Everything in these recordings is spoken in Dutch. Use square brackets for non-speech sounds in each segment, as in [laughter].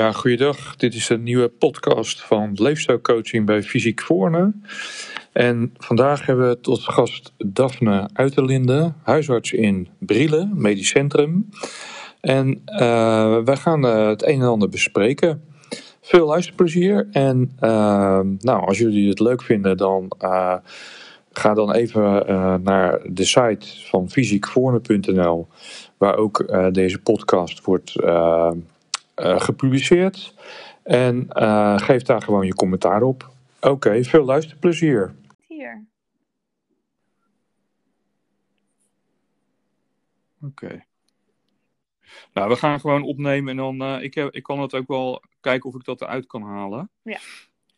Ja, goeiedag. Dit is een nieuwe podcast van leefstijlcoaching bij Fysiek Voorne. En vandaag hebben we tot gast Daphne Uiterlinde, huisarts in Brielen, medisch centrum. En uh, wij gaan uh, het een en ander bespreken. Veel luisterplezier. En uh, nou, als jullie het leuk vinden, dan ga dan even naar de site van fysiekvoorne.nl, waar ook deze podcast wordt uh, gepubliceerd. En uh, geef daar gewoon je commentaar op. Oké, okay, veel luisterplezier. Hier. Oké. Okay. Nou, we gaan gewoon opnemen en dan. Uh, ik, heb, ik kan het ook wel kijken of ik dat eruit kan halen. Ja.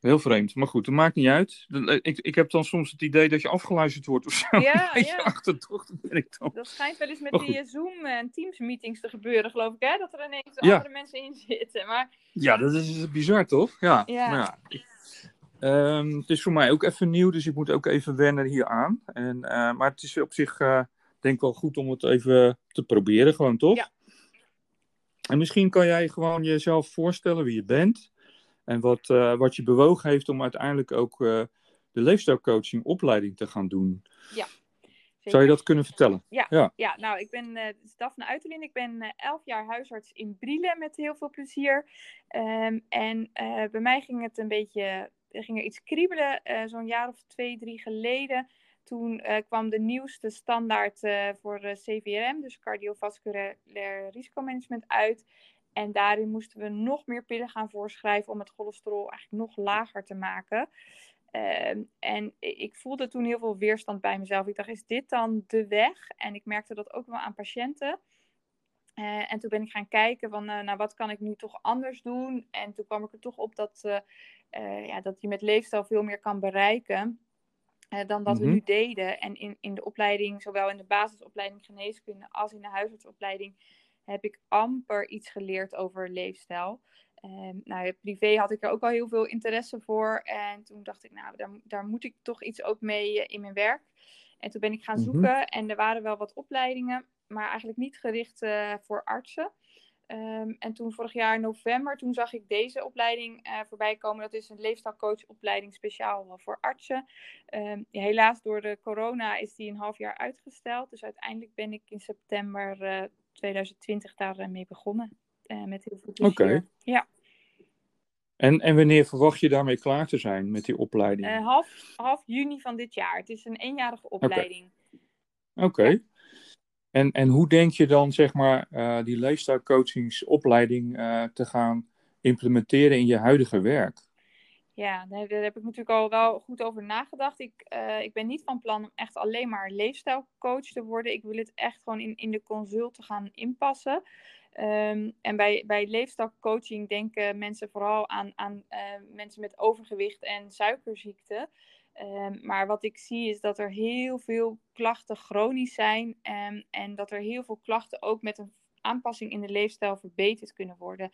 Heel vreemd, maar goed, dat maakt niet uit. Ik, ik heb dan soms het idee dat je afgeluisterd wordt of zo. Ja, [laughs] ja. achterdocht ben ik dan. Dat schijnt wel eens met die goed. Zoom- en Teams-meetings te gebeuren, geloof ik, hè? Dat er ineens ja. andere mensen in zitten. Maar... Ja, dat is bizar, toch? Ja. ja. Maar ja ik, um, het is voor mij ook even nieuw, dus ik moet ook even wennen hier aan. En, uh, maar het is op zich, uh, denk ik wel goed om het even te proberen, gewoon, toch? Ja. En misschien kan jij gewoon jezelf voorstellen wie je bent. En wat, uh, wat je bewogen heeft om uiteindelijk ook uh, de leefstijlcoaching opleiding te gaan doen. Ja. Zeker. Zou je dat kunnen vertellen? Ja, ja. ja nou, ik ben uh, Daphne Uiterlin. Ik ben uh, elf jaar huisarts in Brielen met heel veel plezier. Um, en bij mij ging het een beetje, er ging er iets kriebelen zo'n jaar of twee, drie geleden. Toen kwam de nieuwste standaard voor CVRM, dus cardiovasculair risicomanagement, uit. En daarin moesten we nog meer pillen gaan voorschrijven om het cholesterol eigenlijk nog lager te maken. Uh, en ik voelde toen heel veel weerstand bij mezelf. Ik dacht, is dit dan de weg? En ik merkte dat ook wel aan patiënten. Uh, en toen ben ik gaan kijken van, uh, nou, wat kan ik nu toch anders doen? En toen kwam ik er toch op dat, uh, ja, dat je met leefstijl veel meer kan bereiken dan dat we nu deden. En in, in de opleiding, zowel in de basisopleiding geneeskunde als in de huisartsopleiding, heb ik amper iets geleerd over leefstijl. Um, nou, privé had ik er ook al heel veel interesse voor. En toen dacht ik, nou, daar, daar moet ik toch iets ook mee uh, in mijn werk. En toen ben ik gaan zoeken. Mm-hmm. En er waren wel wat opleidingen, maar eigenlijk niet gericht uh, voor artsen. Um, en toen vorig jaar november, toen zag ik deze opleiding uh, voorbij komen. Dat is een leefstijlcoachopleiding speciaal voor artsen. Um, ja, helaas door de corona is die een half jaar uitgesteld. Dus uiteindelijk ben ik in september 2020 daarmee begonnen. Uh, met heel veel plezier. Oké. Okay. Ja. En, en wanneer verwacht je daarmee klaar te zijn met die opleiding? Uh, half, half juni van dit jaar. Het is een eenjarige opleiding. Oké. Okay. Okay. Ja. En, en hoe denk je dan, zeg maar, uh, die leefstijlcoachingsopleiding te gaan implementeren in je huidige werk? Ja, daar heb ik natuurlijk al wel goed over nagedacht. Ik, uh, ik ben niet van plan om echt alleen maar leefstijlcoach te worden. Ik wil het echt gewoon in, in de consult gaan inpassen. Um, en bij, bij leefstijlcoaching denken mensen vooral aan, aan uh, mensen met overgewicht en suikerziekte. Um, maar wat ik zie is dat er heel veel klachten chronisch zijn. Um, en dat er heel veel klachten ook met een aanpassing in de leefstijl verbeterd kunnen worden.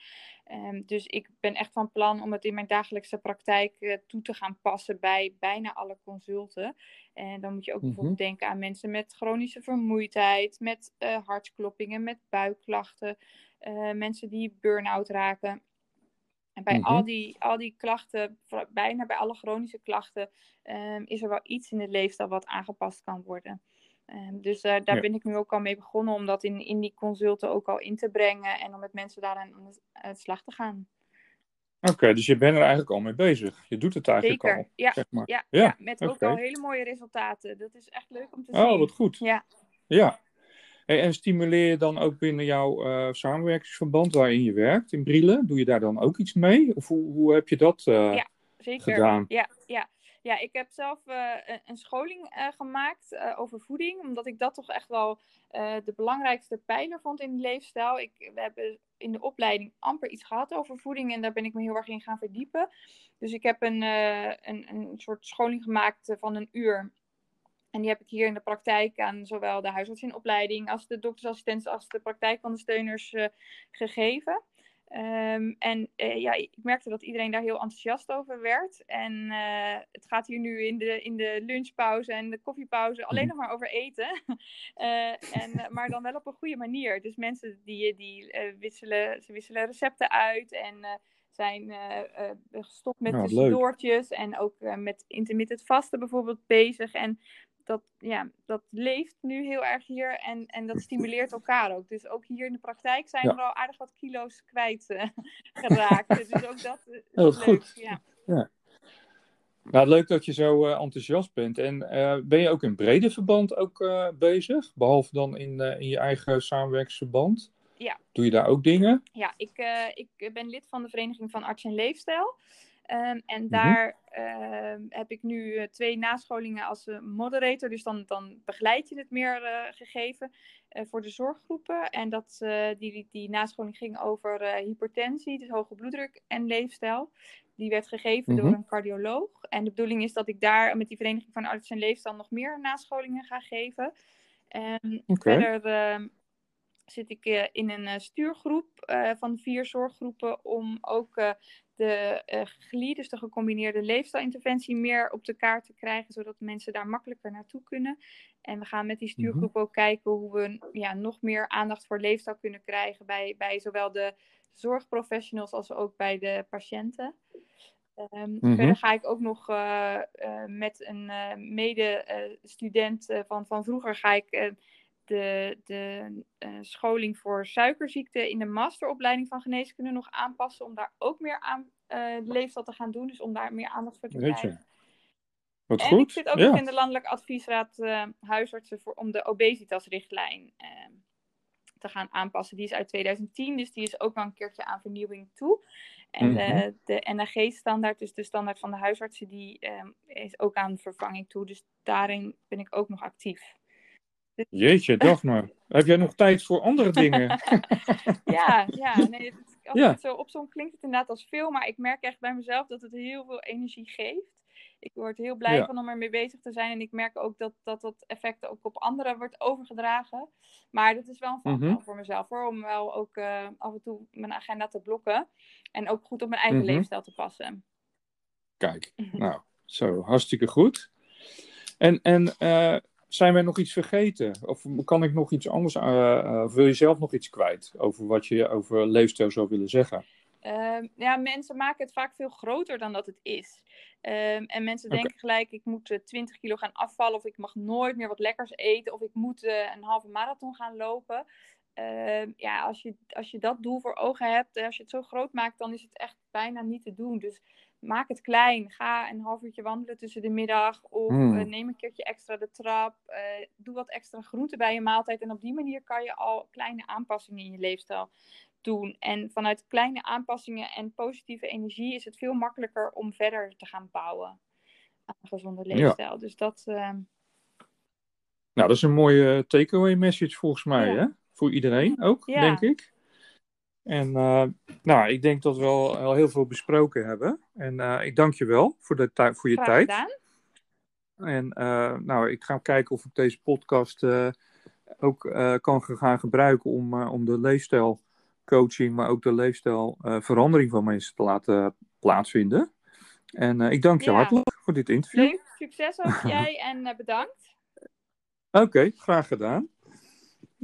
Um, dus ik ben echt van plan om het in mijn dagelijkse praktijk uh, toe te gaan passen bij bijna alle consulten. En dan moet je ook bijvoorbeeld denken aan mensen met chronische vermoeidheid, met uh, hartkloppingen, met buikklachten, uh, mensen die burn-out raken. En bij al, die, al die klachten, bijna bij alle chronische klachten, um, is er wel iets in de leefstijl wat aangepast kan worden. Um, dus uh, daar ja. ben ik nu ook al mee begonnen om dat in, in die consulten ook al in te brengen en om met mensen daaraan aan de slag te gaan. Oké, okay, dus je bent er eigenlijk al mee bezig. Je doet het eigenlijk Zeker. al. Ja, zeg maar. ja, ja. ja met okay. ook al hele mooie resultaten. Dat is echt leuk om te oh, zien. Oh, wat goed. Ja. ja. Hey, en stimuleer je dan ook binnen jouw uh, samenwerkingsverband waarin je werkt, in Brielen? Doe je daar dan ook iets mee? Of hoe, hoe heb je dat uh, ja, zeker. gedaan? Ja, ja. Ja, ik heb zelf uh, een scholing uh, gemaakt uh, over voeding, omdat ik dat toch echt wel de belangrijkste pijler vond in de leefstijl. Ik, we hebben in de opleiding amper iets gehad over voeding en daar ben ik me heel erg in gaan verdiepen. Dus ik heb een, een, een soort scholing gemaakt van een uur. En die heb ik hier in de praktijk aan zowel de huisartsinopleiding als de doktersassistenten als de praktijkondersteuners gegeven. Ehm, en uh, ja, ik merkte dat iedereen daar heel enthousiast over werd. En uh, het gaat hier nu in de, in de lunchpauze en de koffiepauze alleen nog maar over eten. uh, [laughs] en, maar dan wel op een goede manier. Dus mensen die, die wisselen, ze wisselen recepten uit en zijn gestopt met Nou, tussendoortjes. En ook met intermittent vasten bijvoorbeeld bezig. En dat, ja, dat leeft nu heel erg hier en, en dat stimuleert elkaar ook. Dus ook hier in de praktijk zijn Ja. er al aardig wat kilo's kwijt eh, [laughs] geraakt. dus ook dat is Heel leuk. goed. Ja. Nou, leuk dat je zo eh, enthousiast bent. En eh, ben je ook in brede verband ook eh, bezig? Behalve dan in, eh, in je eigen samenwerksverband? Ja. Doe je daar ook dingen? Ja, ik, eh, ik ben lid van de Vereniging van Arts en Leefstijl. Ehm, en Mhm. daar ehm, heb ik nu eh, twee nascholingen als eh, moderator. Dus dan, dan begeleid je het meer eh, gegeven voor de zorggroepen. En dat, die, die, die nascholing ging over hypertensie, dus hoge bloeddruk en leefstijl. Die werd gegeven Mhm. door een cardioloog. En de bedoeling is dat ik daar met die Vereniging van Arts en Leefstijl nog meer nascholingen ga geven. En verder ehm, zit ik in een stuurgroep van vier zorggroepen om ook de eh GLI, dus de gecombineerde leefstijlinterventie, meer op de kaart te krijgen, zodat mensen daar makkelijker naartoe kunnen. En we gaan met die stuurgroep ook kijken hoe we ja, nog meer aandacht voor leefstijl kunnen krijgen bij, bij zowel de zorgprofessionals als ook bij de patiënten. Mhm. Verder ga ik ook nog eh, eh, met een eh, medestudent van, van vroeger ga ik de, de eh, scholing voor suikerziekte in de masteropleiding van geneeskunde nog aanpassen. Om daar ook meer aan leefstijl te gaan doen. Dus om daar meer aandacht voor te Weet je. krijgen. Wat En goed. ik zit ook ja. nog in de Landelijke Adviesraad eh, Huisartsen voor, om de obesitasrichtlijn te gaan aanpassen. Die is uit 2010, dus die is ook wel een keertje aan vernieuwing toe. En Mhm. de, de NAG-standaard, dus de standaard van de huisartsen, die is ook aan vervanging toe. Dus daarin ben ik ook nog actief. Jeetje, [laughs] Daphne. Heb jij nog tijd voor andere dingen? [laughs] Ja, ja nee, het- als Ja. ik het zo opzom klinkt het inderdaad als veel, maar ik merk echt bij mezelf dat het heel veel energie geeft. Ik word heel blij Ja. van om ermee bezig te zijn en ik merk ook dat dat, dat effect ook op anderen wordt overgedragen. Maar dat is wel een valkuil Mhm. voor mezelf hoor, om wel ook eh, af en toe mijn agenda te blokken en ook goed op mijn eigen Mhm. leefstijl te passen. Kijk, [laughs] nou, zo, hartstikke goed. En, en eh, zijn wij nog iets vergeten? Of kan ik nog iets anders, eh, eh, of wil je zelf nog iets kwijt over wat je over leefstijl zou willen zeggen? Ehm, ja, mensen maken het vaak veel groter dan dat het is. Ehm, en mensen denken gelijk, ik moet eh, 20 kilo gaan afvallen, of ik mag nooit meer wat lekkers eten, of ik moet eh, een halve marathon gaan lopen. Ehm, ja, als je, als je dat doel voor ogen hebt, eh, als je het zo groot maakt, dan is het echt bijna niet te doen. Dus maak het klein. Ga een half uurtje wandelen tussen de middag, of Hmm. eh, neem een keertje extra de trap. eh, doe wat extra groente bij je maaltijd. En op die manier kan je al kleine aanpassingen in je leefstijl doen. En vanuit kleine aanpassingen en positieve energie is het veel makkelijker om verder te gaan bouwen aan een gezonde leefstijl. Dus dat, eh, Nou, dat is een mooie takeaway message volgens mij, Ja. hè? Voor iedereen ook, Ja. denk ik. En eh, nou, ik denk dat we al, al heel veel besproken hebben. En eh, ik dank je wel voor, de voor je graag tijd. gedaan. En eh, nou, ik ga kijken of ik deze podcast ook kan gaan gebruiken om, om de leefstijlcoaching, maar ook de leefstijlverandering van mensen te laten plaatsvinden. En ik dank je Ja. hartelijk voor dit interview. Leuk, succes ook [laughs] jij en bedankt. Oké, graag gedaan.